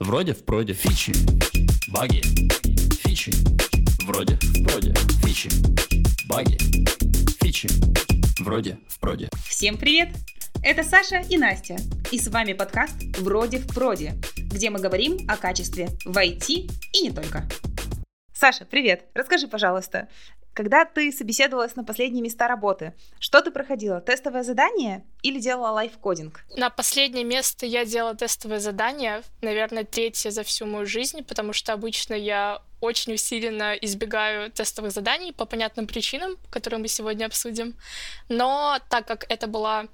Вроде в проде фичи, баги, фичи. Вроде в проде фичи, баги, фичи. Вроде в проде. Всем привет! Это Саша и Настя. И с вами подкаст «Вроде в проде», где мы говорим о качестве в IT и не только. Саша, привет! Расскажи, пожалуйста, когда ты собеседовалась на последние места работы, что ты проходила? Тестовое задание или делала лайфкодинг? На последнее место я делала тестовое задание, наверное, третье за всю мою жизнь, потому что обычно я очень усиленно избегаю тестовых заданий по понятным причинам, которые мы сегодня обсудим. Но так как это была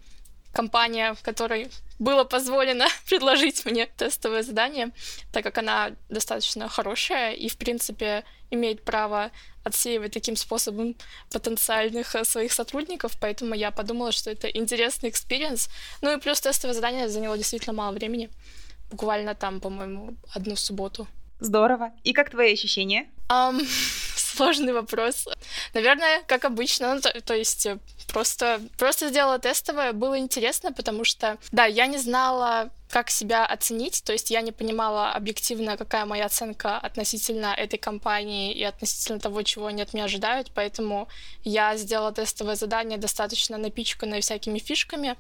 компания, которой было позволено предложить мне тестовое задание, так как она достаточно хорошая и, в принципе, имеет право отсеивать таким способом потенциальных э, своих сотрудников, поэтому я подумала, что это интересный experience. Ну и плюс тестовое задание заняло действительно мало времени. Буквально там, по-моему, одну субботу. Здорово. И как твои ощущения? Эм, сложный вопрос. Наверное, как обычно, ну, то, то есть э, просто, просто сделала тестовое, было интересно, потому что, да, я не знала, как себя оценить, то есть я не понимала объективно, какая моя оценка относительно этой компании и относительно того, чего они от меня ожидают, поэтому я сделала тестовое задание достаточно напичканное всякими фишками,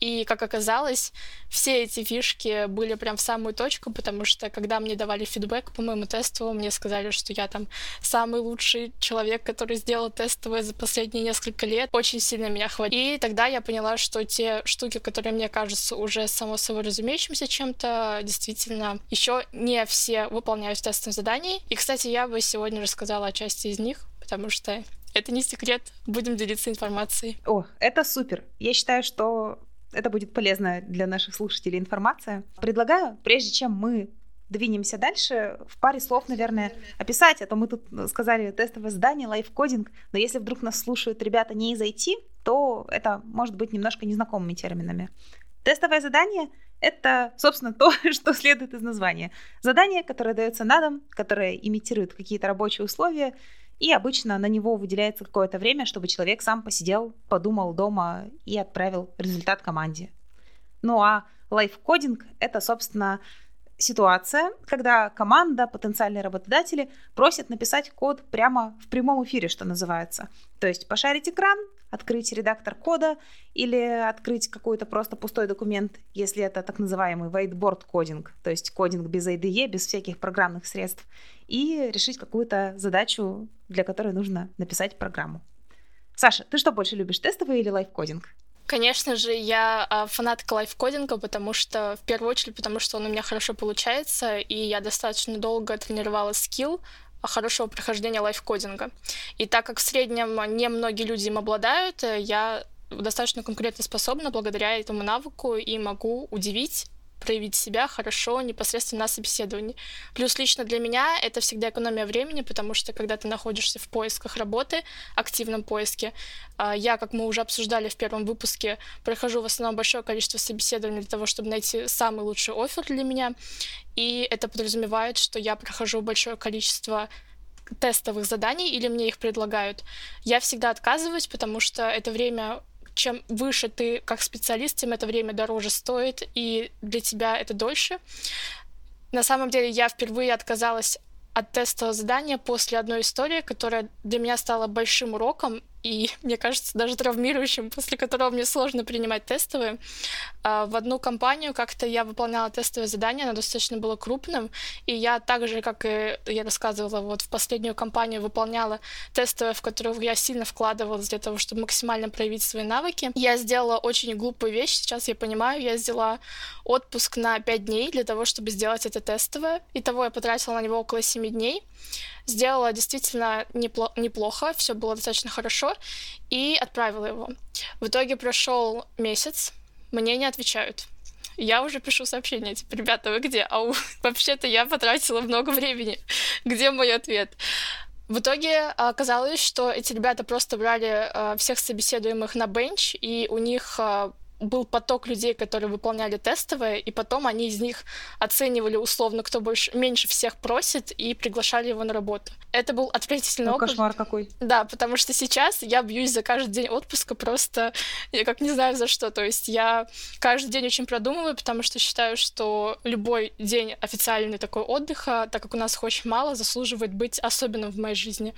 и, как оказалось, все эти фишки были прям в самую точку, потому что, когда мне давали фидбэк по моему тесту, мне сказали, что я там самый лучший человек, который сделал тестовое за последние несколько лет. Очень сильно меня хватило. И тогда я поняла, что те штуки, которые мне кажутся уже само собой разумеющимся чем-то, действительно еще не все выполняют в тестовом задании. И, кстати, я бы сегодня рассказала о части из них, потому что это не секрет, будем делиться информацией. О, это супер. Я считаю, что это будет полезная для наших слушателей информация. Предлагаю, прежде чем мы двинемся дальше, в паре слов, наверное, описать, а то мы тут сказали тестовое задание, лайфкодинг, но если вдруг нас слушают ребята не из IT, то это может быть немножко незнакомыми терминами. Тестовое задание — это, собственно, то, что следует из названия. Задание, которое дается на дом, которое имитирует какие-то рабочие условия, и обычно на него выделяется какое-то время, чтобы человек сам посидел, подумал дома и отправил результат команде. Ну а лайфкодинг — это, собственно, ситуация, когда команда, потенциальные работодатели просят написать код прямо в прямом эфире, что называется. То есть пошарить экран, открыть редактор кода или открыть какой-то просто пустой документ, если это так называемый whiteboard кодинг, то есть кодинг без IDE, без всяких программных средств, и решить какую-то задачу, для которой нужно написать программу. Саша, ты что больше любишь, тестовый или лайфкодинг? Конечно же, я а, фанатка лайфкодинга, потому что, в первую очередь, потому что он у меня хорошо получается, и я достаточно долго тренировала скилл хорошего прохождения лайфкодинга. И так как в среднем не многие люди им обладают, э, я достаточно конкурентно способна благодаря этому навыку и могу удивить проявить себя хорошо непосредственно на собеседовании. Плюс лично для меня это всегда экономия времени, потому что когда ты находишься в поисках работы, активном поиске, а, я, как мы уже обсуждали в первом выпуске, прохожу в основном большое количество собеседований для того, чтобы найти самый лучший офер для меня, и это подразумевает, что я прохожу большое количество тестовых заданий или мне их предлагают, я всегда отказываюсь, потому что это время чем выше ты как специалист, тем это время дороже стоит, и для тебя это дольше. На самом деле я впервые отказалась от тестового задания после одной истории, которая для меня стала большим уроком и, мне кажется, даже травмирующим, после которого мне сложно принимать тестовые. А, в одну компанию как-то я выполняла тестовое задание, оно достаточно было крупным, и я так же, как и я рассказывала, вот в последнюю компанию выполняла тестовое, в которое я сильно вкладывалась для того, чтобы максимально проявить свои навыки. Я сделала очень глупую вещь, сейчас я понимаю, я сделала отпуск на 5 дней для того, чтобы сделать это тестовое. Итого я потратила на него около 7 дней сделала действительно непло- неплохо, все было достаточно хорошо, и отправила его. В итоге прошел месяц, мне не отвечают. Я уже пишу сообщение, типа, ребята, вы где? Ау, вообще-то я потратила много времени. Где мой ответ? В итоге оказалось, что эти ребята просто брали э, всех собеседуемых на бенч, и у них э, был поток людей, которые выполняли тестовые, и потом они из них оценивали условно, кто больше, меньше всех просит, и приглашали его на работу. Это был отвратительный ну, опыт. кошмар какой. Да, потому что сейчас я бьюсь за каждый день отпуска просто, я как не знаю за что. То есть я каждый день очень продумываю, потому что считаю, что любой день официальный такой отдыха, так как у нас их очень мало, заслуживает быть особенным в моей жизни.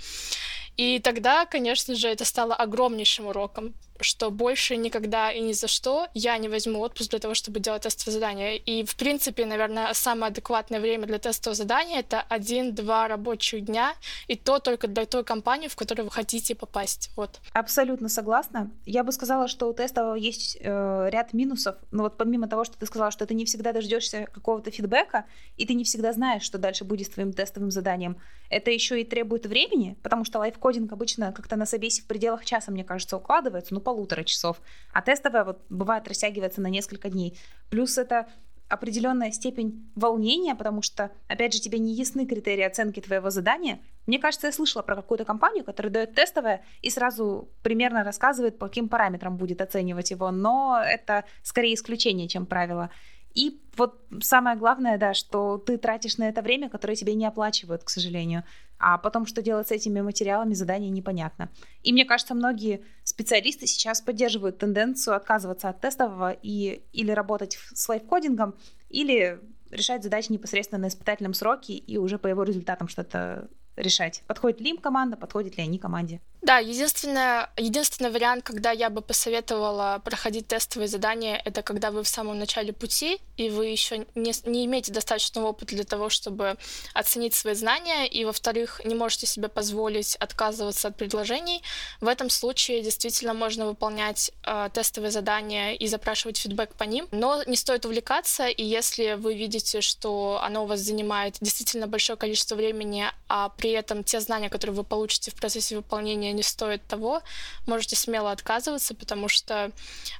И тогда, конечно же, это стало огромнейшим уроком, что больше никогда и ни за что я не возьму отпуск для того, чтобы делать тестовое задание. И, в принципе, наверное, самое адекватное время для тестового задания — это один-два рабочих дня, и то только для той компании, в которую вы хотите попасть. Вот. Абсолютно согласна. Я бы сказала, что у тестового есть э, ряд минусов. Но вот помимо того, что ты сказала, что ты не всегда дождешься какого-то фидбэка, и ты не всегда знаешь, что дальше будет с твоим тестовым заданием, это еще и требует времени, потому что лайфкодинг обычно как-то на собесе в пределах часа, мне кажется, укладывается, ну, полутора часов. А тестовая вот бывает растягивается на несколько дней. Плюс это определенная степень волнения, потому что, опять же, тебе не ясны критерии оценки твоего задания. Мне кажется, я слышала про какую-то компанию, которая дает тестовое и сразу примерно рассказывает, по каким параметрам будет оценивать его, но это скорее исключение, чем правило. И вот самое главное, да, что ты тратишь на это время, которое тебе не оплачивают, к сожалению. А потом, что делать с этими материалами, задание непонятно. И мне кажется, многие специалисты сейчас поддерживают тенденцию отказываться от тестового и или работать с лайфкодингом, или решать задачи непосредственно на испытательном сроке и уже по его результатам что-то решать, подходит ли им команда, подходит ли они команде. Да, единственное, единственный вариант, когда я бы посоветовала проходить тестовые задания, это когда вы в самом начале пути, и вы еще не, не имеете достаточного опыта для того, чтобы оценить свои знания, и, во-вторых, не можете себе позволить отказываться от предложений. В этом случае действительно можно выполнять э, тестовые задания и запрашивать фидбэк по ним, но не стоит увлекаться, и если вы видите, что оно у вас занимает действительно большое количество времени, а при этом те знания, которые вы получите в процессе выполнения, не стоят того, можете смело отказываться, потому что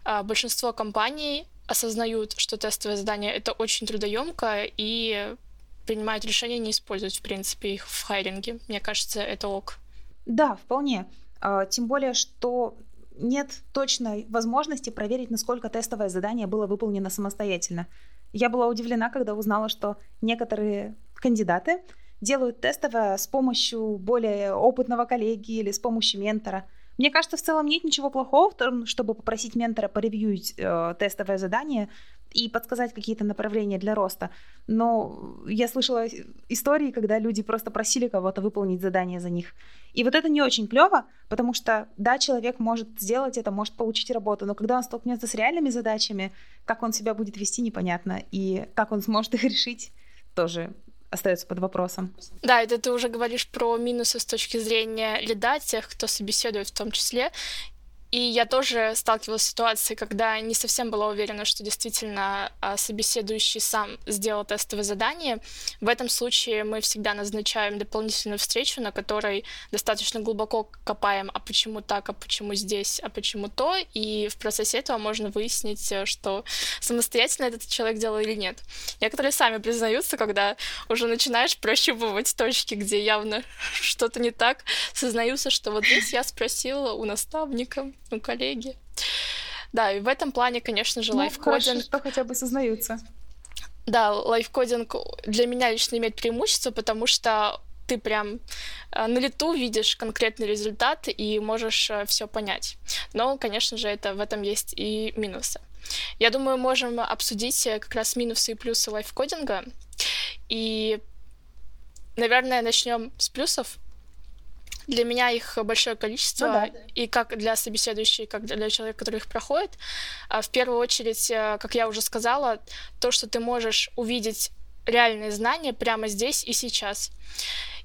а, большинство компаний осознают, что тестовое задание это очень трудоемко и принимают решение не использовать, в принципе, их в хайринге. Мне кажется, это ок. Да, вполне. А, тем более, что нет точной возможности проверить, насколько тестовое задание было выполнено самостоятельно. Я была удивлена, когда узнала, что некоторые кандидаты делают тестовое с помощью более опытного коллеги или с помощью ментора. Мне кажется, в целом нет ничего плохого в том, чтобы попросить ментора поревьюить э, тестовое задание и подсказать какие-то направления для роста. Но я слышала истории, когда люди просто просили кого-то выполнить задание за них. И вот это не очень клево, потому что, да, человек может сделать это, может получить работу, но когда он столкнется с реальными задачами, как он себя будет вести, непонятно. И как он сможет их решить, тоже остается под вопросом. Да, это ты уже говоришь про минусы с точки зрения лида, тех, кто собеседует в том числе. И я тоже сталкивалась с ситуацией, когда не совсем была уверена, что действительно а, собеседующий сам сделал тестовое задание. В этом случае мы всегда назначаем дополнительную встречу, на которой достаточно глубоко копаем, а почему так, а почему здесь, а почему то. И в процессе этого можно выяснить, э, что самостоятельно этот человек делал или нет. Некоторые сами признаются, когда уже начинаешь прощупывать точки, где явно что-то не так, сознаются, что вот здесь я спросила у наставника, ну, коллеги. Да, и в этом плане, конечно же, ну, лайфкодинг... Хорошо, что хотя бы сознаются. Да, лайфкодинг для меня лично имеет преимущество, потому что ты прям э, на лету видишь конкретный результат и можешь э, все понять. Но, конечно же, это в этом есть и минусы. Я думаю, можем обсудить э, как раз минусы и плюсы лайфкодинга. И, наверное, начнем с плюсов. Для меня их большое количество, ну, да. и как для собеседующей, как для человека, который их проходит. А, в первую очередь, э, как я уже сказала, то, что ты можешь увидеть реальные знания прямо здесь и сейчас.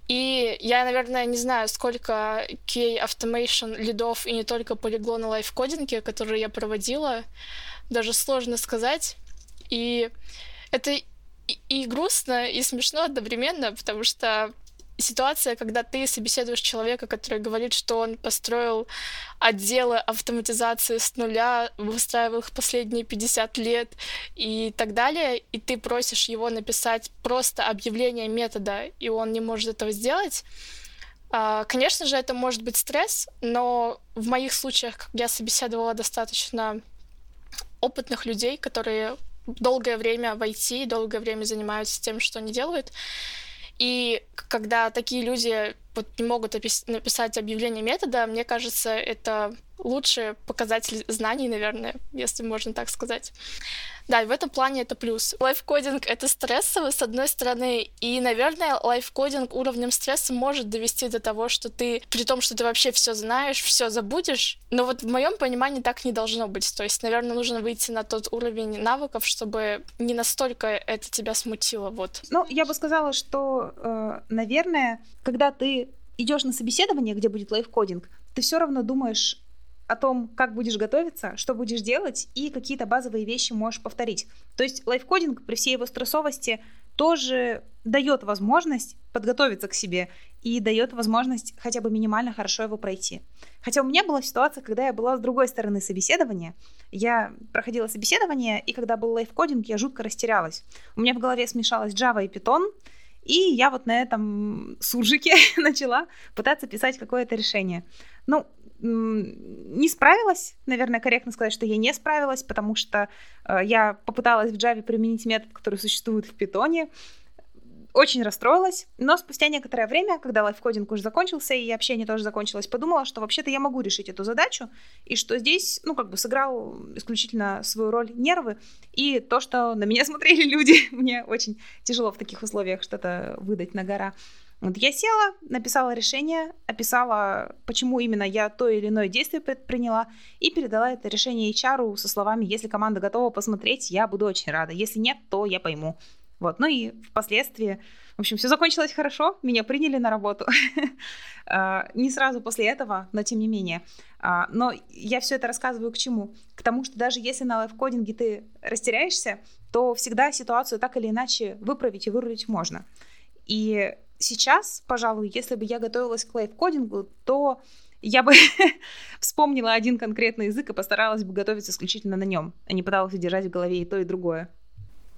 И я, наверное, не знаю, сколько key automation лидов и не только полегло на лайфкодинге, которые я проводила. Даже сложно сказать. И это и, и грустно, и смешно одновременно, потому что ситуация, когда ты собеседуешь человека, который говорит, что он построил отделы автоматизации с нуля, выстраивал их последние 50 лет и так далее, и ты просишь его написать просто объявление метода, и он не может этого сделать, а, Конечно же, это может быть стресс, но в моих случаях, как я собеседовала достаточно опытных людей, которые долгое время в IT, долгое время занимаются тем, что они делают. И когда такие люди вот не могут написать объявление метода, мне кажется, это лучший показатель знаний, наверное, если можно так сказать. Да, и в этом плане это плюс. Live coding — это стрессово, с одной стороны, и, наверное, live coding уровнем стресса может довести до того, что ты, при том, что ты вообще все знаешь, все забудешь, но вот в моем понимании так не должно быть. То есть, наверное, нужно выйти на тот уровень навыков, чтобы не настолько это тебя смутило. Вот. Ну, я бы сказала, что, э, наверное, когда ты идешь на собеседование, где будет лайфкодинг, ты все равно думаешь о том, как будешь готовиться, что будешь делать и какие-то базовые вещи можешь повторить. То есть лайфкодинг при всей его стрессовости тоже дает возможность подготовиться к себе и дает возможность хотя бы минимально хорошо его пройти. Хотя у меня была ситуация, когда я была с другой стороны собеседования. Я проходила собеседование, и когда был лайфкодинг, я жутко растерялась. У меня в голове смешалась Java и Python, и я вот на этом суржике начала пытаться писать какое-то решение. Ну, не справилась, наверное, корректно сказать, что я не справилась, потому что э, я попыталась в Java применить метод, который существует в Python, очень расстроилась, но спустя некоторое время, когда лайфкодинг уже закончился и общение тоже закончилось, подумала, что вообще-то я могу решить эту задачу, и что здесь, ну, как бы сыграл исключительно свою роль нервы, и то, что на меня смотрели люди, мне очень тяжело в таких условиях что-то выдать на гора. Вот я села, написала решение, описала, почему именно я то или иное действие предприняла, и передала это решение HR со словами, если команда готова посмотреть, я буду очень рада, если нет, то я пойму. Вот, ну и впоследствии, в общем, все закончилось хорошо, меня приняли на работу. А, не сразу после этого, но тем не менее. А, но я все это рассказываю к чему? К тому, что даже если на лайфкодинге ты растеряешься, то всегда ситуацию так или иначе выправить и вырулить можно. И сейчас, пожалуй, если бы я готовилась к лайфкодингу, то я бы вспомнила один конкретный язык и постаралась бы готовиться исключительно на нем, а не пыталась держать в голове и то, и другое.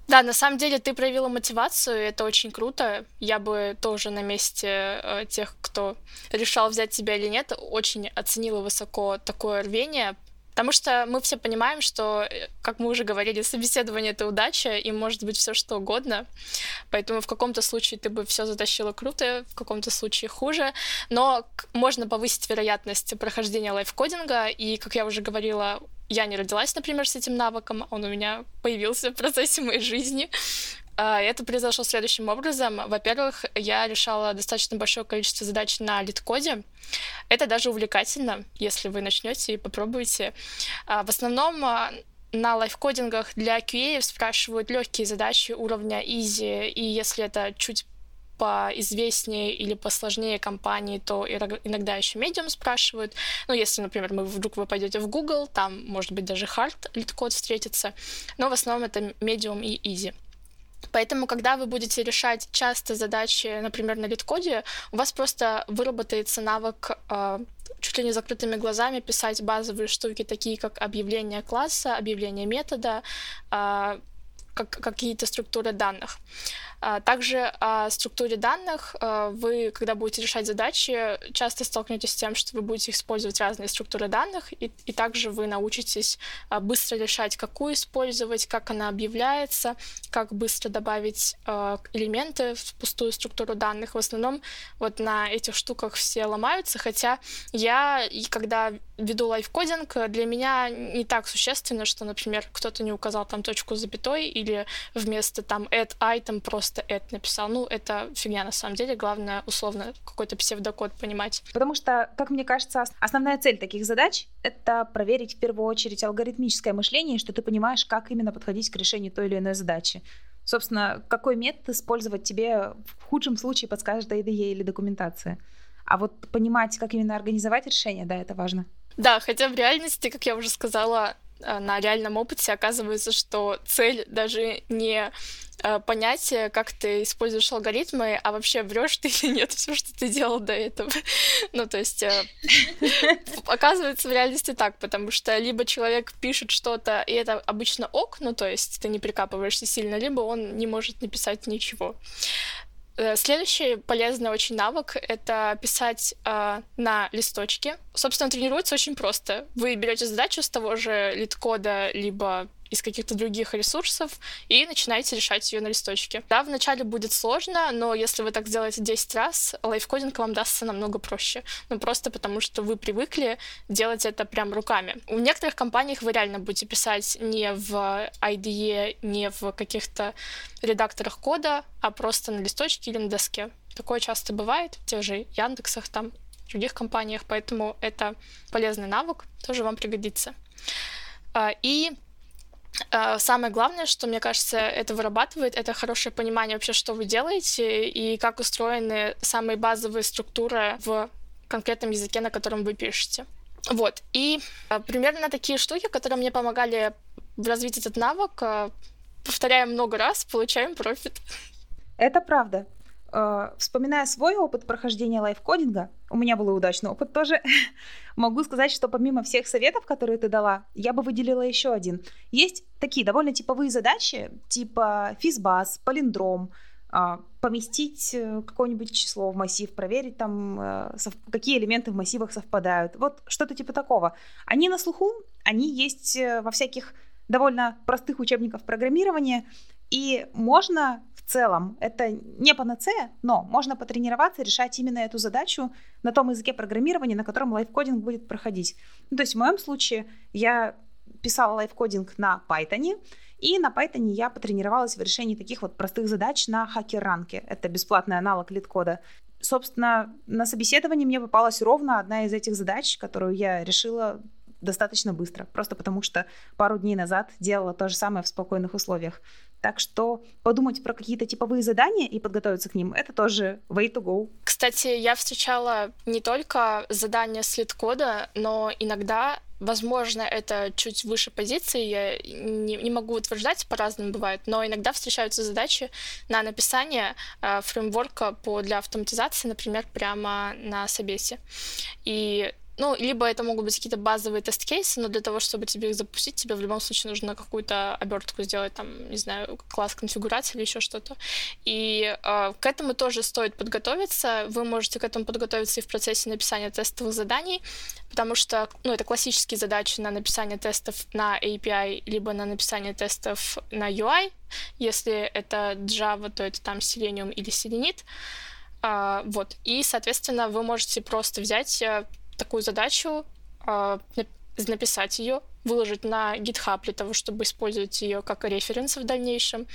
Да, на самом деле ты проявила мотивацию, это очень круто. Я бы тоже на месте э, тех, кто решал взять тебя или нет, очень оценила высоко такое рвение, Потому что мы все понимаем, что, э, как мы уже говорили, собеседование это удача, и может быть все что угодно. Поэтому в каком-то случае ты бы все затащила круто, в каком-то случае хуже. Но можно повысить вероятность прохождения лайфкодинга. И, как я уже говорила, я не родилась, например, с этим навыком, он у меня появился в процессе моей жизни. А, это произошло следующим образом. Во-первых, я решала достаточно большое количество задач на лид-коде. Это даже увлекательно, если вы начнете и попробуете. А, в основном а, на live coding ах для QA спрашивают легкие задачи уровня easy, и если это чуть поизвестнее или посложнее компании, то иногда еще medium спрашивают. Ну, если, например, мы вдруг вы пойдете в Google, там, может быть, даже hard LeetCode встретится, но в основном это medium и easy. Поэтому, когда вы будете решать часто задачи, например, на LeetCode е, у вас просто выработается навык э, чуть ли не закрытыми глазами писать базовые штуки, такие как объявление класса, объявление метода, э, как, какие-то структуры данных. А, также о структуре данных а, вы, когда будете решать задачи, часто столкнетесь с тем, что вы будете использовать разные структуры данных, и, и также вы научитесь а, быстро решать, какую использовать, как она объявляется, как быстро добавить элементы в пустую структуру данных. В основном вот на этих штуках все ломаются, хотя я, когда веду лайфкодинг, для меня не так существенно, что, например, кто-то не указал там точку с запятой или вместо там add item просто это написал. Ну, это фигня на самом деле. Главное, условно, какой-то псевдокод понимать. Потому что, как мне кажется, основная цель таких задач — это проверить в первую очередь алгоритмическое мышление, что ты понимаешь, как именно подходить к решению той или иной задачи. Собственно, какой метод использовать тебе в худшем случае подскажет IDE или документация. А вот понимать, как именно организовать решение, да, это важно. Да, хотя в реальности, как я уже сказала, на реальном опыте оказывается, что цель даже не Э, понятие, как ты используешь алгоритмы, а вообще врешь ты или нет все, что ты делал до этого. ну, то есть э, оказывается в реальности так, потому что либо человек пишет что-то, и это обычно ок, ну, то есть ты не прикапываешься сильно, либо он не может написать ничего. Э, следующий полезный очень навык — это писать э, на листочке собственно, тренируется очень просто. Вы берете задачу с того же лид-кода, либо из каких-то других ресурсов и начинаете решать ее на листочке. Да, вначале будет сложно, но если вы так сделаете 10 раз, лайфкодинг вам дастся намного проще. Ну, просто потому что вы привыкли делать это прям руками. В некоторых компаниях вы реально будете писать не в IDE, не в каких-то редакторах кода, а просто на листочке или на доске. Такое часто бывает в тех же Яндексах, там, в других компаниях, поэтому это полезный навык, тоже вам пригодится. А, и а, Самое главное, что, мне кажется, это вырабатывает, это хорошее понимание вообще, что вы делаете и как устроены самые базовые структуры в конкретном языке, на котором вы пишете. Вот. И а, примерно такие штуки, которые мне помогали развить этот навык, повторяем много раз, получаем профит. Это правда. Э, вспоминая свой опыт прохождения лайфкодинга, у меня был удачный опыт тоже, могу сказать, что помимо всех советов, которые ты дала, я бы выделила еще один. Есть такие довольно типовые задачи, типа физбаз, полиндром, а, поместить э, какое-нибудь число в массив, проверить там, э, какие элементы в массивах совпадают. Вот что-то типа такого. Они на слуху, они есть во всяких довольно простых учебниках программирования, и можно целом это не панацея, но можно потренироваться решать именно эту задачу на том языке программирования, на котором лайфкодинг будет проходить. Ну, то есть в моем случае я писала лайфкодинг на Python, и на Python я потренировалась в решении таких вот простых задач на HackerRank е. Это бесплатный аналог LeetCode а. Собственно, на собеседовании мне попалась ровно одна из этих задач, которую я решила достаточно быстро, просто потому что пару дней назад делала то же самое в спокойных условиях. Так что подумать про какие-то типовые задания и подготовиться к ним — это тоже way to go. Кстати, я встречала не только задания с LeetCode а, но иногда Возможно, это чуть выше позиции, я не, не могу утверждать, по-разному бывает, но иногда встречаются задачи на написание э, фреймворка по, для автоматизации, например, прямо на собесе. И ну, либо это могут быть какие-то базовые тест-кейсы, но для того, чтобы тебе их запустить, тебе в любом случае нужно какую-то обертку сделать, там, не знаю, класс конфигурации или еще что-то. И э, к этому тоже стоит подготовиться. Вы можете к этому подготовиться и в процессе написания тестовых заданий, потому что, ну, это классические задачи на написание тестов на API, либо на написание тестов на UI. Если это Java, то это там Selenium или Selenit. Uh, вот. И, соответственно, вы можете просто взять э, такую задачу, э, написать ее, выложить на GitHub для того, чтобы использовать ее как референс в дальнейшем.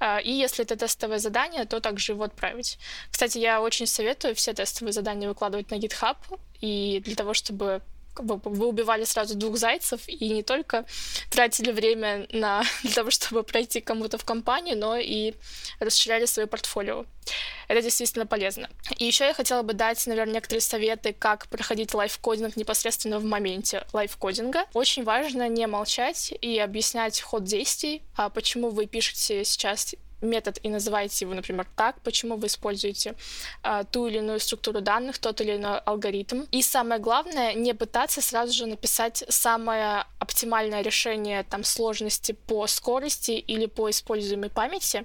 Э, и если это тестовое задание, то также его отправить. Кстати, я очень советую все тестовые задания выкладывать на GitHub, и для того, чтобы вы убивали сразу двух зайцев и не только тратили время на, для того, чтобы пройти кому-то в компанию, но и расширяли свое портфолио. Это действительно полезно. И еще я хотела бы дать, наверное, некоторые советы, как проходить лайфкодинг непосредственно в моменте лайфкодинга. Очень важно не молчать и объяснять ход действий, а почему вы пишете сейчас метод и называете его, например, так, почему вы используете а, ту или иную структуру данных, тот или иной алгоритм. И самое главное, не пытаться сразу же написать самое оптимальное решение там сложности по скорости или по используемой памяти.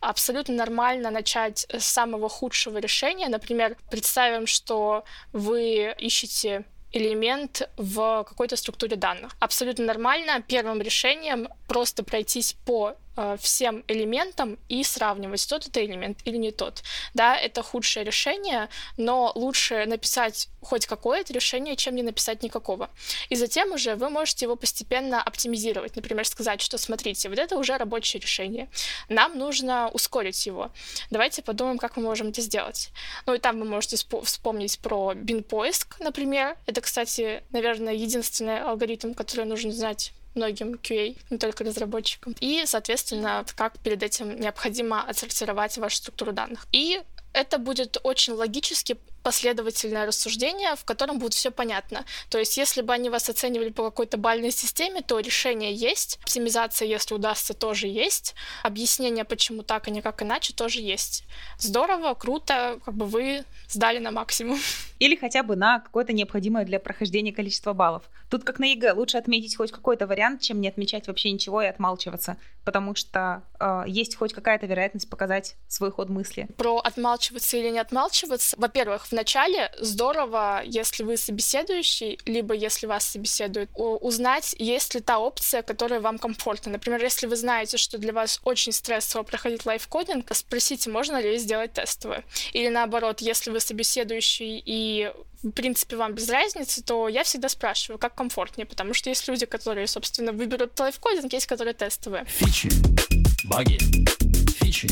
Абсолютно нормально начать с самого худшего решения. Например, представим, что вы ищете элемент в какой-то структуре данных. Абсолютно нормально первым решением просто пройтись по Э, всем элементам и сравнивать, тот это элемент или не тот. Да, это худшее решение, но лучше написать хоть какое-то решение, чем не написать никакого. И затем уже вы можете его постепенно оптимизировать. Например, сказать, что смотрите, вот это уже рабочее решение. Нам нужно ускорить его. Давайте подумаем, как мы можем это сделать. Ну и там вы можете вспомнить про бин-поиск, например. Это, кстати, наверное, единственный алгоритм, который нужно знать многим QA, не только разработчикам. И, соответственно, как перед этим необходимо отсортировать вашу структуру данных. И это будет очень логически последовательное рассуждение, в котором будет все понятно. То есть, если бы они вас оценивали по какой-то бальной системе, то решение есть, оптимизация, если удастся, тоже есть, объяснение, почему так, а не как иначе, тоже есть. Здорово, круто, как бы вы сдали на максимум. Или хотя бы на какое-то необходимое для прохождения количество баллов. Тут, как на ЕГЭ, лучше отметить хоть какой-то вариант, чем не отмечать вообще ничего и отмалчиваться, потому что э, есть хоть какая-то вероятность показать свой ход мысли. Про отмалчиваться или не отмалчиваться. Во-первых, вначале здорово, если вы собеседующий, либо если вас собеседуют, узнать, есть ли та опция, которая вам комфортна. Например, если вы знаете, что для вас очень стрессово проходить live coding, спросите, можно ли сделать тестовое. Или наоборот, если вы собеседующий и в принципе, вам без разницы, то я всегда спрашиваю, как комфортнее, потому что есть люди, которые, собственно, выберут лайфкодинг, есть которые тестовые. Фичи, баги, фичи,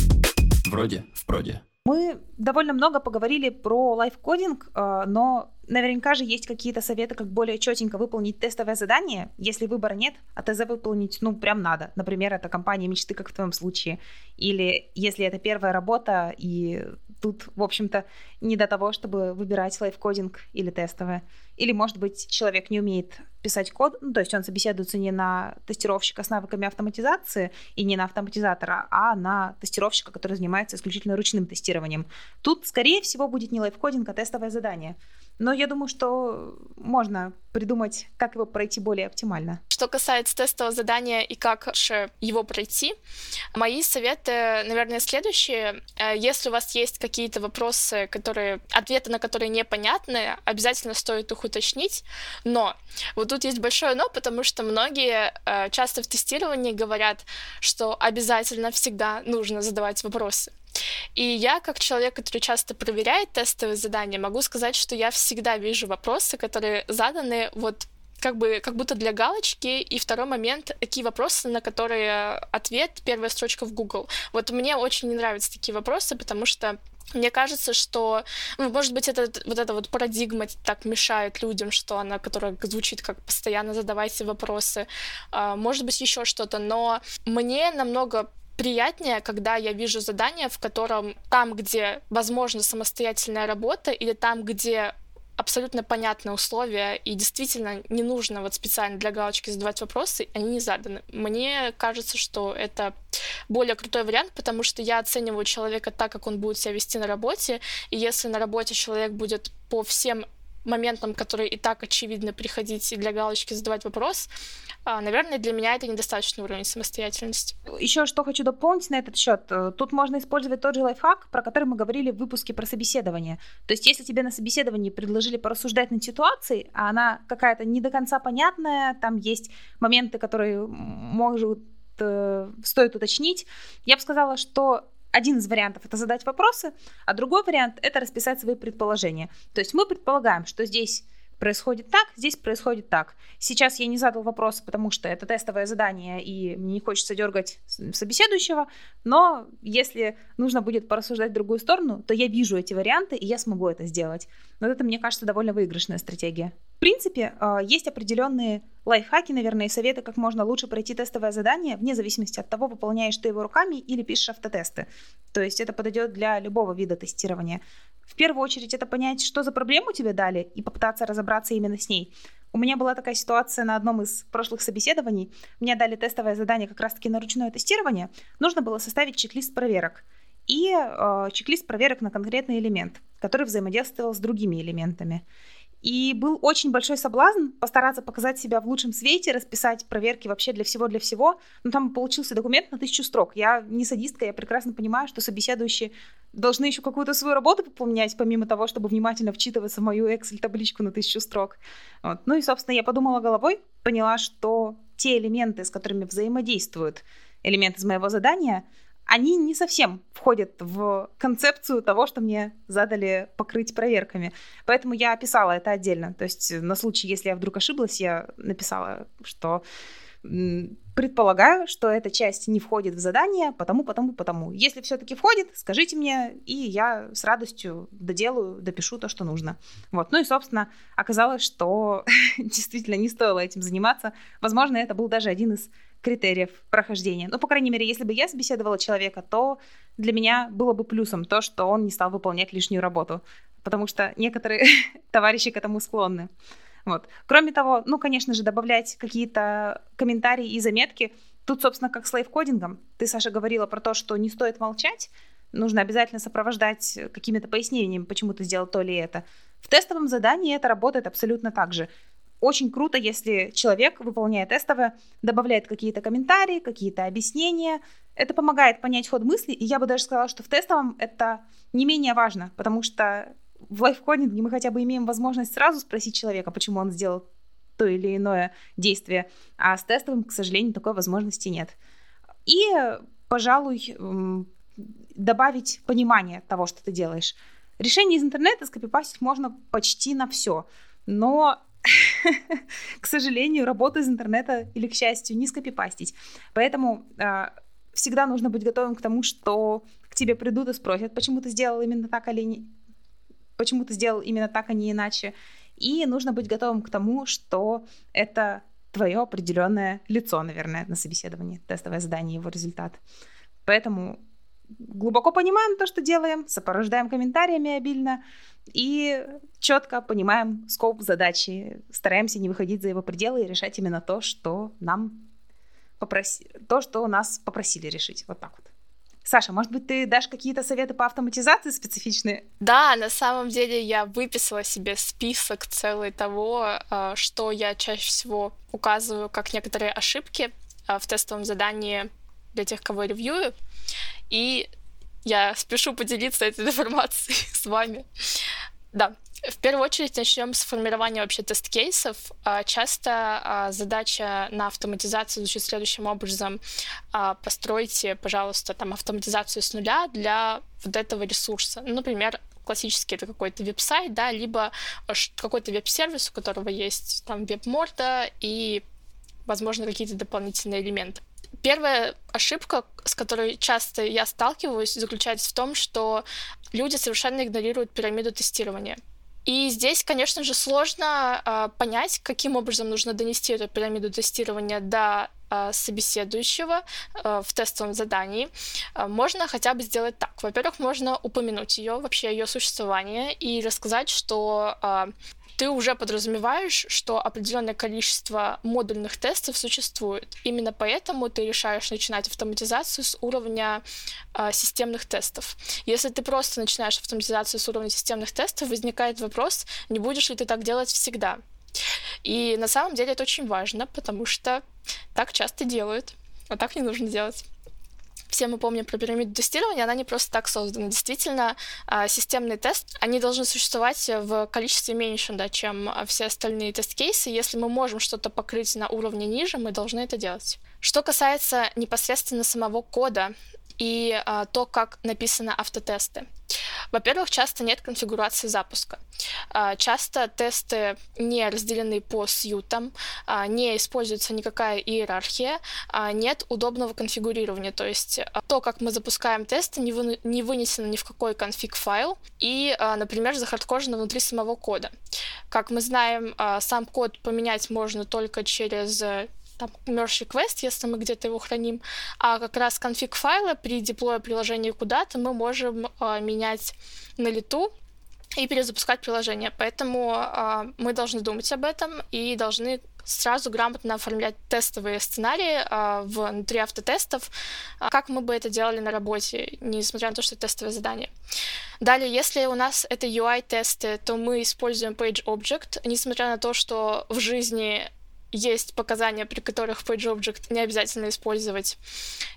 вроде, впроде. Мы довольно много поговорили про лайфкодинг, э, но наверняка же есть какие-то советы, как более четенько выполнить тестовое задание, если выбора нет, а ТЗ выполнить, ну, прям надо. Например, это компания мечты, как в твоем случае. Или если это первая работа, и тут, в общем-то, не до того, чтобы выбирать лайфкодинг или тестовое. Или, может быть, человек не умеет писать код, ну, то есть он собеседуется не на тестировщика с навыками автоматизации и не на автоматизатора, а на тестировщика, который занимается исключительно ручным тестированием. Тут, скорее всего, будет не лайфкодинг, а тестовое задание. Но я думаю, что можно придумать, как его пройти более оптимально. Что касается тестового задания и как его пройти, мои советы, наверное, следующие. Э, если у вас есть какие-то вопросы, которые, ответы на которые непонятны, обязательно стоит их уточнить. Но вот тут есть большое но, потому что многие э, часто в тестировании говорят, что обязательно всегда нужно задавать вопросы. И я, как человек, который часто проверяет тестовые задания, могу сказать, что я всегда вижу вопросы, которые заданы вот как бы как будто для галочки, и второй момент, такие вопросы, на которые ответ первая строчка в Google. Вот мне очень не нравятся такие вопросы, потому что мне кажется, что, ну, может быть, это, вот эта вот парадигма так мешает людям, что она, которая звучит как постоянно задавайте вопросы, а, может быть, еще что-то, но мне намного приятнее, когда я вижу задание, в котором там, где возможно самостоятельная работа, или там, где абсолютно понятные условия, и действительно не нужно вот специально для галочки задавать вопросы, они не заданы. Мне кажется, что это более крутой вариант, потому что я оцениваю человека так, как он будет себя вести на работе, и если на работе человек будет по всем моментам, которые и так очевидно приходить и для галочки задавать вопрос, а, наверное, для меня это недостаточный уровень самостоятельности. Еще что хочу дополнить на этот счет. Э, тут можно использовать тот же лайфхак, про который мы говорили в выпуске про собеседование. То есть, если тебе на собеседовании предложили порассуждать над ситуацией, а она какая-то не до конца понятная, там есть моменты, которые может э, стоит уточнить, я бы сказала, что один из вариантов это задать вопросы, а другой вариант это расписать свои предположения. То есть мы предполагаем, что здесь происходит так, здесь происходит так. Сейчас я не задал вопросы, потому что это тестовое задание, и мне не хочется дергать собеседующего, но если нужно будет порассуждать в другую сторону, то я вижу эти варианты, и я смогу это сделать. Но это, мне кажется, довольно выигрышная стратегия. В принципе, а, есть определенные лайфхаки, наверное, и советы, как можно лучше пройти тестовое задание, вне зависимости от того, выполняешь ты его руками или пишешь автотесты. То есть это подойдет для любого вида тестирования. В первую очередь это понять, что за проблему тебе дали, и попытаться разобраться именно с ней. У меня была такая ситуация на одном из прошлых собеседований. Мне дали тестовое задание как раз-таки на ручное тестирование. Нужно было составить чек-лист проверок и э, чек-лист проверок на конкретный элемент, который взаимодействовал с другими элементами. И был очень большой соблазн постараться показать себя в лучшем свете, расписать проверки вообще для всего, для всего. Но там получился документ на тысячу строк. Я не садистка, я прекрасно понимаю, что собеседующие должны еще какую-то свою работу выполнять, помимо того, чтобы внимательно вчитываться в мою Excel-табличку на тысячу строк. Вот. Ну и, собственно, я подумала головой, поняла, что те элементы, с которыми взаимодействуют элементы из моего задания, они не совсем входят в концепцию того, что мне задали покрыть проверками. Поэтому я описала это отдельно. То есть на случай, если я вдруг ошиблась, я написала, что предполагаю, что эта часть не входит в задание, потому, потому, потому. Если все-таки входит, скажите мне, и я с радостью доделаю, допишу то, что нужно. Вот. Ну и, собственно, оказалось, что действительно не стоило этим заниматься. Возможно, это был даже один из критериев прохождения. Ну, по крайней мере, если бы я собеседовала человека, то для меня было бы плюсом то, что он не стал выполнять лишнюю работу, потому что некоторые товарищи к этому склонны. Вот. Кроме того, ну, конечно же, добавлять какие-то комментарии и заметки. Тут, собственно, как с лайфкодингом. Ты, Саша, говорила про то, что не стоит молчать, нужно обязательно сопровождать какими-то пояснениями, почему ты сделал то или это. В тестовом задании это работает абсолютно так же очень круто, если человек, выполняя тестовое, добавляет какие-то комментарии, какие-то объяснения. Это помогает понять ход мысли, и я бы даже сказала, что в тестовом это не менее важно, потому что в лайфкодинге мы хотя бы имеем возможность сразу спросить человека, почему он сделал то или иное действие, а с тестовым, к сожалению, такой возможности нет. И, пожалуй, добавить понимание того, что ты делаешь. Решение из интернета скопипастить можно почти на все, но к сожалению, работу из интернета или, к счастью, не скопипастить. Поэтому э, всегда нужно быть готовым к тому, что к тебе придут и спросят, почему ты сделал именно так или не... почему ты сделал именно так, а не иначе. И нужно быть готовым к тому, что это твое определенное лицо, наверное, на собеседовании, тестовое задание, его результат. Поэтому глубоко понимаем то, что делаем, сопровождаем комментариями обильно и четко понимаем скоп задачи, стараемся не выходить за его пределы и решать именно то, что нам попроси... то, что нас попросили решить. Вот так вот. Саша, может быть, ты дашь какие-то советы по автоматизации специфичные? Да, на самом деле я выписала себе список целый того, а, что я чаще всего указываю как некоторые ошибки а, в тестовом задании для тех, кого ревьюю. И я спешу поделиться этой информацией с вами. Да, в первую очередь начнем с формирования вообще тест-кейсов. А, часто а, задача на автоматизацию звучит следующим образом. А, постройте, пожалуйста, там автоматизацию с нуля для вот этого ресурса. Ну, например, классический это какой-то веб-сайт, да, либо какой-то веб-сервис, у которого есть там веб-морда и, возможно, какие-то дополнительные элементы. Первая ошибка, с которой часто я сталкиваюсь, заключается в том, что люди совершенно игнорируют пирамиду тестирования. И здесь, конечно же, сложно э, понять, каким образом нужно донести эту пирамиду тестирования до э, собеседующего э, в тестовом задании. Э, можно хотя бы сделать так. Во-первых, можно упомянуть ее, вообще ее существование, и рассказать, что э, ты уже подразумеваешь, что определенное количество модульных тестов существует. Именно поэтому ты решаешь начинать автоматизацию с уровня э, системных тестов. Если ты просто начинаешь автоматизацию с уровня системных тестов, возникает вопрос, не будешь ли ты так делать всегда. И на самом деле это очень важно, потому что так часто делают, а так не нужно делать все мы помним про пирамиду тестирования, она не просто так создана. Действительно, а, системный тест, они должны существовать в количестве меньшем, да, чем все остальные тест-кейсы. Если мы можем что-то покрыть на уровне ниже, мы должны это делать. Что касается непосредственно самого кода, и а, то, как написаны автотесты. Во-первых, часто нет конфигурации запуска. А, часто тесты не разделены по сьютам, а, не используется никакая иерархия, а, нет удобного конфигурирования. То есть а, то, как мы запускаем тесты, не, вы, не вынесено ни в какой конфиг-файл и, а, например, захардкожено внутри самого кода. Как мы знаем, а, сам код поменять можно только через там, merge request, если мы где-то его храним, а как раз конфиг файла при деплое приложения куда-то мы можем э, менять на лету и перезапускать приложение. Поэтому э, мы должны думать об этом и должны сразу грамотно оформлять тестовые сценарии э, внутри автотестов, э, как мы бы это делали на работе, несмотря на то, что это тестовое задание. Далее, если у нас это UI-тесты, то мы используем Page Object, несмотря на то, что в жизни есть показания, при которых PageObject не обязательно использовать,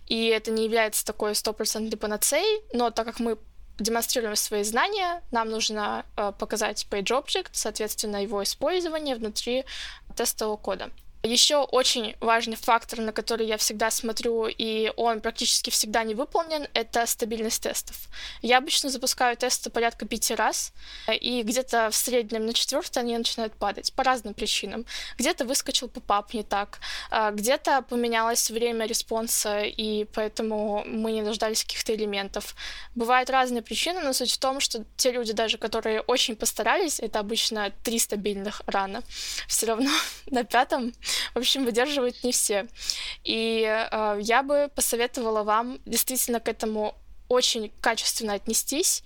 и это не является такой стопроцентной панацеей, но так как мы демонстрируем свои знания, нам нужно э, показать PageObject, соответственно, его использование внутри тестового кода. Еще очень важный фактор, на который я всегда смотрю, и он практически всегда не выполнен, это стабильность тестов. Я обычно запускаю тесты порядка пяти раз, и где-то в среднем на четвертый они начинают падать по разным причинам. Где-то выскочил pop-up не так, а где-то поменялось время response а, и поэтому мы не дождались каких-то элементов. Бывают разные причины, но суть в том, что те люди, даже которые очень постарались, это обычно три стабильных run а, все равно на пятом в общем, выдерживают не все. И э, я бы посоветовала вам действительно к этому очень качественно отнестись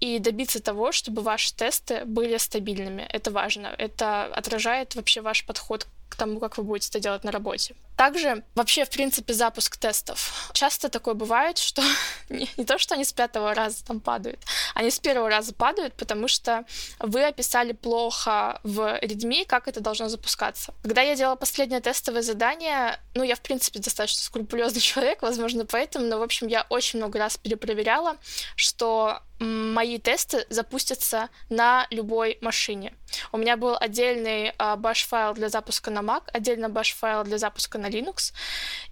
и добиться того, чтобы ваши тесты были стабильными. Это важно. Это отражает вообще ваш подход к тому, как вы будете это делать на работе. Также вообще, в принципе, запуск тестов. Часто такое бывает, что не, не то, что они с пятого раза там падают, они с первого раза падают, потому что вы описали плохо в Redmi, как это должно запускаться. Когда я делала последнее тестовое задание, ну, я, в принципе, достаточно скрупулезный человек, возможно, поэтому, но, в общем, я очень много раз перепроверяла, что мои тесты запустятся на любой машине. У меня был отдельный uh, bash-файл для запуска на Mac, отдельно bash-файл для запуска на Linux,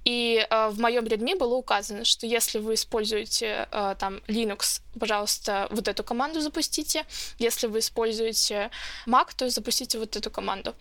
и uh, в моем Redmi было указано, что если вы используете uh, там Linux, пожалуйста, вот эту команду запустите, если вы используете Mac, то запустите вот эту команду.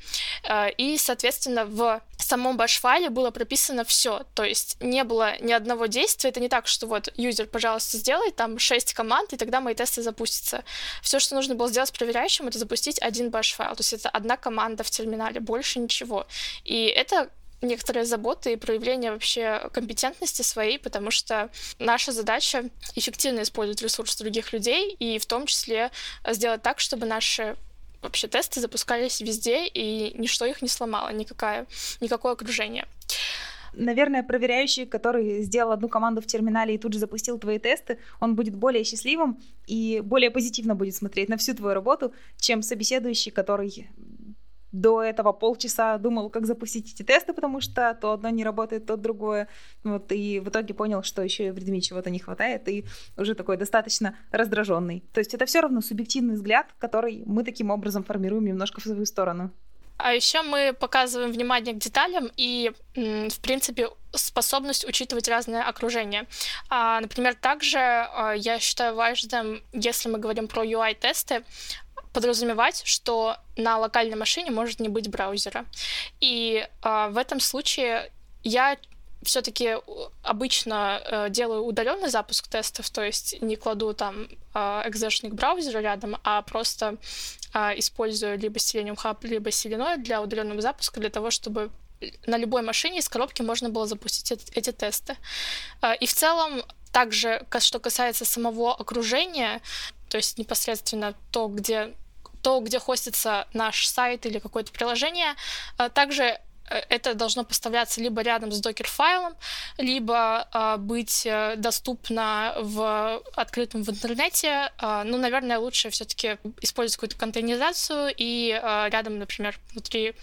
Uh, и, соответственно, в самом bash-файле было прописано все, то есть не было ни одного действия, это не так, что вот юзер, пожалуйста, сделай там 6 команд, и тогда мои тесты запустятся. Все, что нужно было сделать с проверяющим, это запустить один баш-файл. То есть это одна команда в терминале, больше ничего. И это некоторые заботы и проявление вообще компетентности своей, потому что наша задача эффективно использовать ресурсы других людей и в том числе сделать так, чтобы наши вообще тесты запускались везде, и ничто их не сломало, никакое, никакое окружение. Наверное, проверяющий, который сделал одну команду в терминале и тут же запустил твои тесты, он будет более счастливым и более позитивно будет смотреть на всю твою работу, чем собеседующий, который до этого полчаса думал, как запустить эти тесты, потому что то одно не работает, то другое. Вот, и в итоге понял, что еще и в Redmi чего-то не хватает, и уже такой достаточно раздраженный. То есть это все равно субъективный взгляд, который мы таким образом формируем немножко в свою сторону. А еще мы показываем внимание к деталям и, в принципе, способность учитывать разное окружение. А, например, также а, я считаю важным, если мы говорим про UI-тесты, подразумевать, что на локальной машине может не быть браузера. И э, в этом случае я все-таки обычно э, делаю удаленный запуск тестов, то есть не кладу там э, экзешник браузера рядом, а просто э, использую либо Selenium Hub, либо Selenoid для удаленного запуска, для того, чтобы на любой машине из коробки можно было запустить эти, эти тесты. Э, и в целом, также, что касается самого окружения, то есть непосредственно то, где то, где хостится наш сайт или какое-то приложение, э, также э, это должно поставляться либо рядом с докер-файлом, либо э, быть доступно в открытом в интернете. ну, наверное, лучше все-таки использовать какую-то контейнеризацию и рядом, например, внутри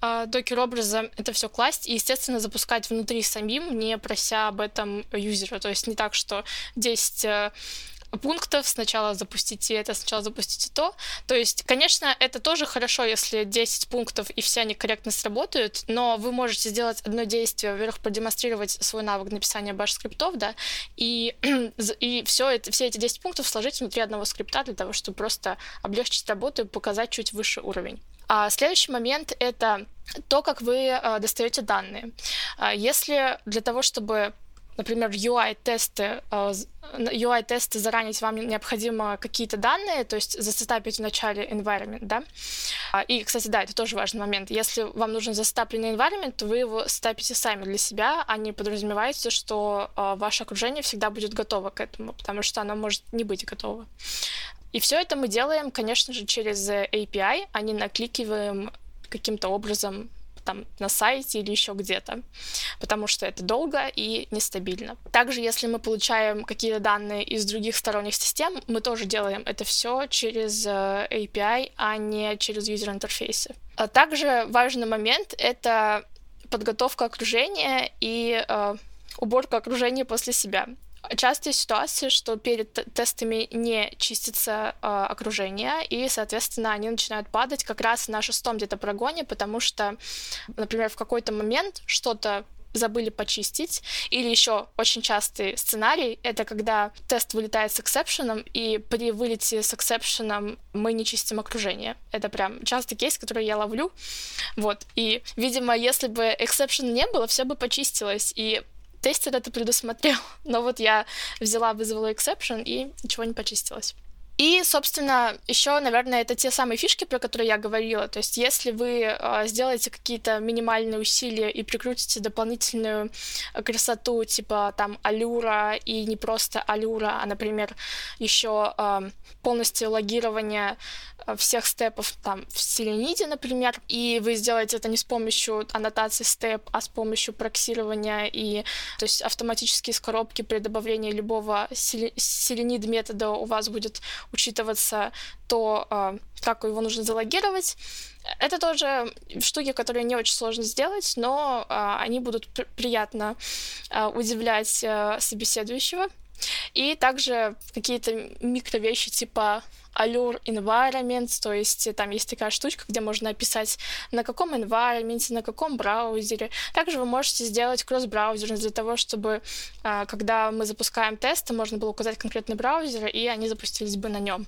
докер-образа это все класть и, естественно, запускать внутри самим, не прося об этом юзера. То есть не так, что 10 пунктов, сначала запустите это, сначала запустите то. То есть, конечно, это тоже хорошо, если 10 пунктов и все они корректно сработают, но вы можете сделать одно действие, во-первых, продемонстрировать свой навык написания баш-скриптов, да, и, и все, это, все эти 10 пунктов сложить внутри одного скрипта для того, чтобы просто облегчить работу и показать чуть выше уровень. А следующий момент — это то, как вы э, достаете данные. А если для того, чтобы например, UI-тесты, UI-тесты э, заранить вам необходимо какие-то данные, то есть засетапить в начале environment, да. А, и, кстати, да, это тоже важный момент. Если вам нужен застапленный environment, то вы его стапите сами для себя, а не подразумеваете, что э, ваше окружение всегда будет готово к этому, потому что оно может не быть готово. И все это мы делаем, конечно же, через API, а не накликиваем каким-то образом там на сайте или еще где-то, потому что это долго и нестабильно. Также, если мы получаем какие-то данные из других сторонних систем, мы тоже делаем это все через э, API, а не через юзер-интерфейсы. А также важный момент — это подготовка окружения и э, уборка окружения после себя частая ситуация, что перед тестами не чистится э, окружение, и, соответственно, они начинают падать как раз на шестом где-то прогоне, потому что, например, в какой-то момент что-то забыли почистить. Или еще очень частый сценарий — это когда тест вылетает с эксепшеном, и при вылете с эксепшеном мы не чистим окружение. Это прям частый кейс, который я ловлю. Вот. И, видимо, если бы эксепшен не было, все бы почистилось. И тестер это предусмотрел. Но вот я взяла, вызвала exception, и ничего не почистилось. И, собственно, еще, наверное, это те самые фишки, про которые я говорила. То есть, если вы э, сделаете какие-то минимальные усилия и прикрутите дополнительную красоту, типа там алюра, и не просто алюра, а, например, еще э, полностью логирование всех степов там в Селениде, например, и вы сделаете это не с помощью аннотации степ, а с помощью проксирования и то есть автоматически из коробки при добавлении любого селенид метода у вас будет учитываться то, э, как его нужно залогировать. Это тоже штуки, которые не очень сложно сделать, но э, они будут пр- приятно э, удивлять э, собеседующего. И также какие-то микровещи типа Allure Environment, то есть там есть такая штучка, где можно описать, на каком environment, на каком браузере. Также вы можете сделать кросс-браузерность для того, чтобы, когда мы запускаем тесты, можно было указать конкретный браузер, и они запустились бы на нем.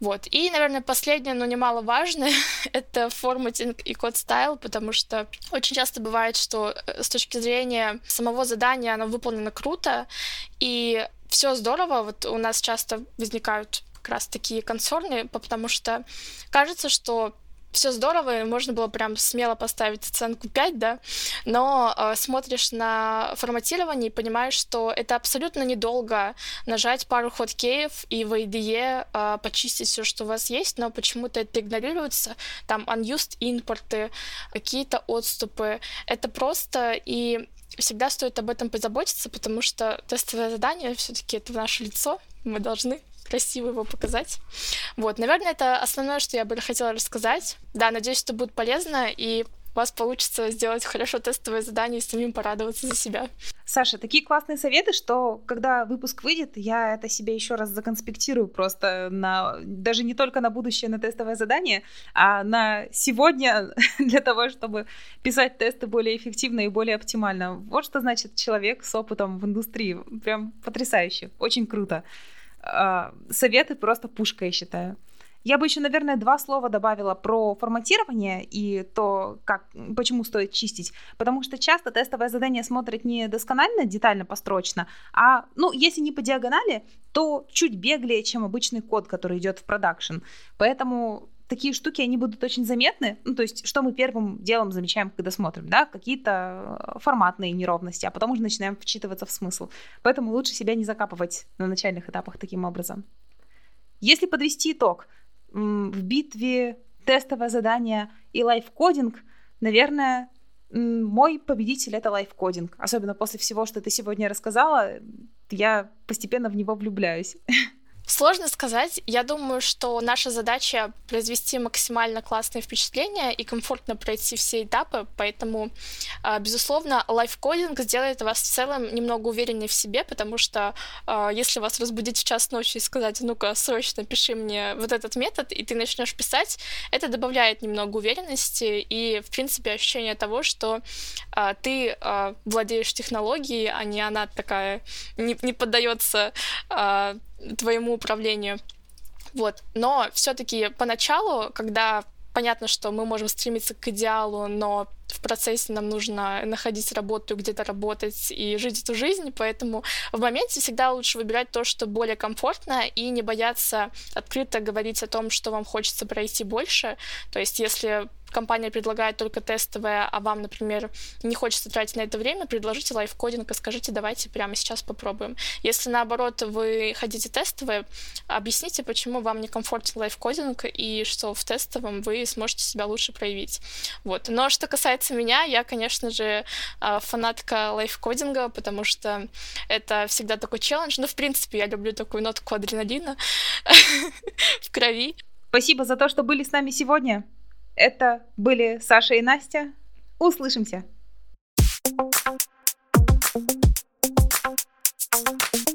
Вот. И, наверное, последнее, но немаловажное, это форматинг и код стайл, потому что очень часто бывает, что э, с точки зрения самого задания оно выполнено круто, и все здорово. Вот у нас часто возникают как раз такие консорны, потому что кажется, что все здорово, и можно было прям смело поставить оценку 5, да, но э, смотришь на форматирование и понимаешь, что это абсолютно недолго нажать пару хоткеев и в IDE э, почистить все, что у вас есть, но почему-то это игнорируется, там unused импорты, какие-то отступы, это просто и всегда стоит об этом позаботиться, потому что тестовое задание все-таки это наше лицо, мы должны красиво его показать. Вот, наверное, это основное, что я бы хотела рассказать. Да, надеюсь, это будет полезно, и у вас получится сделать хорошо тестовое задание и самим порадоваться за себя. Саша, такие классные советы, что когда выпуск выйдет, я это себе еще раз законспектирую просто на даже не только на будущее на тестовое задание, а на сегодня для того, чтобы писать тесты более эффективно и более оптимально. Вот что значит человек с опытом в индустрии. Прям потрясающе, очень круто. А, советы просто пушка, я считаю. Я бы еще, наверное, два слова добавила про форматирование и то, как, почему стоит чистить. Потому что часто тестовое задание смотрит не досконально, детально, построчно, а, ну, если не по диагонали, то чуть беглее, чем обычный код, который идет в продакшн. Поэтому такие штуки, они будут очень заметны. Ну, то есть, что мы первым делом замечаем, когда смотрим, да, какие-то э, форматные неровности, а потом уже начинаем вчитываться в смысл. Поэтому лучше себя не закапывать на начальных этапах таким образом. Если подвести итог, в битве тестовое задание и лайфкодинг, наверное, мой победитель это лайфкодинг. Особенно после всего, что ты сегодня рассказала, я постепенно в него влюбляюсь. Сложно сказать. Я думаю, что наша задача произвести максимально классное впечатление и комфортно пройти все этапы, поэтому, а, безусловно, лайфкодинг сделает вас в целом немного увереннее в себе, потому что а, если вас разбудить в час ночи и сказать, ну-ка, срочно пиши мне вот этот метод, и ты начнешь писать, это добавляет немного уверенности и, в принципе, ощущение того, что а, ты владеешь технологией, а не она такая не, не поддается твоему управлению. Вот. Но все-таки поначалу, когда понятно, что мы можем стремиться к идеалу, но в процессе нам нужно находить работу, где-то работать и жить эту жизнь, поэтому в моменте всегда лучше выбирать то, что более комфортно, и не бояться открыто говорить о том, что вам хочется пройти больше. То есть если компания предлагает только тестовое, а вам, например, не хочется тратить на это время, предложите лайфкодинг и скажите, давайте прямо сейчас попробуем. Если, наоборот, вы хотите тестовое, объясните, почему вам не комфортен лайфкодинг и что в тестовом вы сможете себя лучше проявить. Вот. Но что касается меня, я, конечно же, а, фанатка лайфкодинга, потому что это всегда такой челлендж. Ну, в принципе, я люблю такую нотку адреналина в крови. Спасибо за то, что были с нами сегодня. Это были Саша и Настя. Услышимся! Thank you.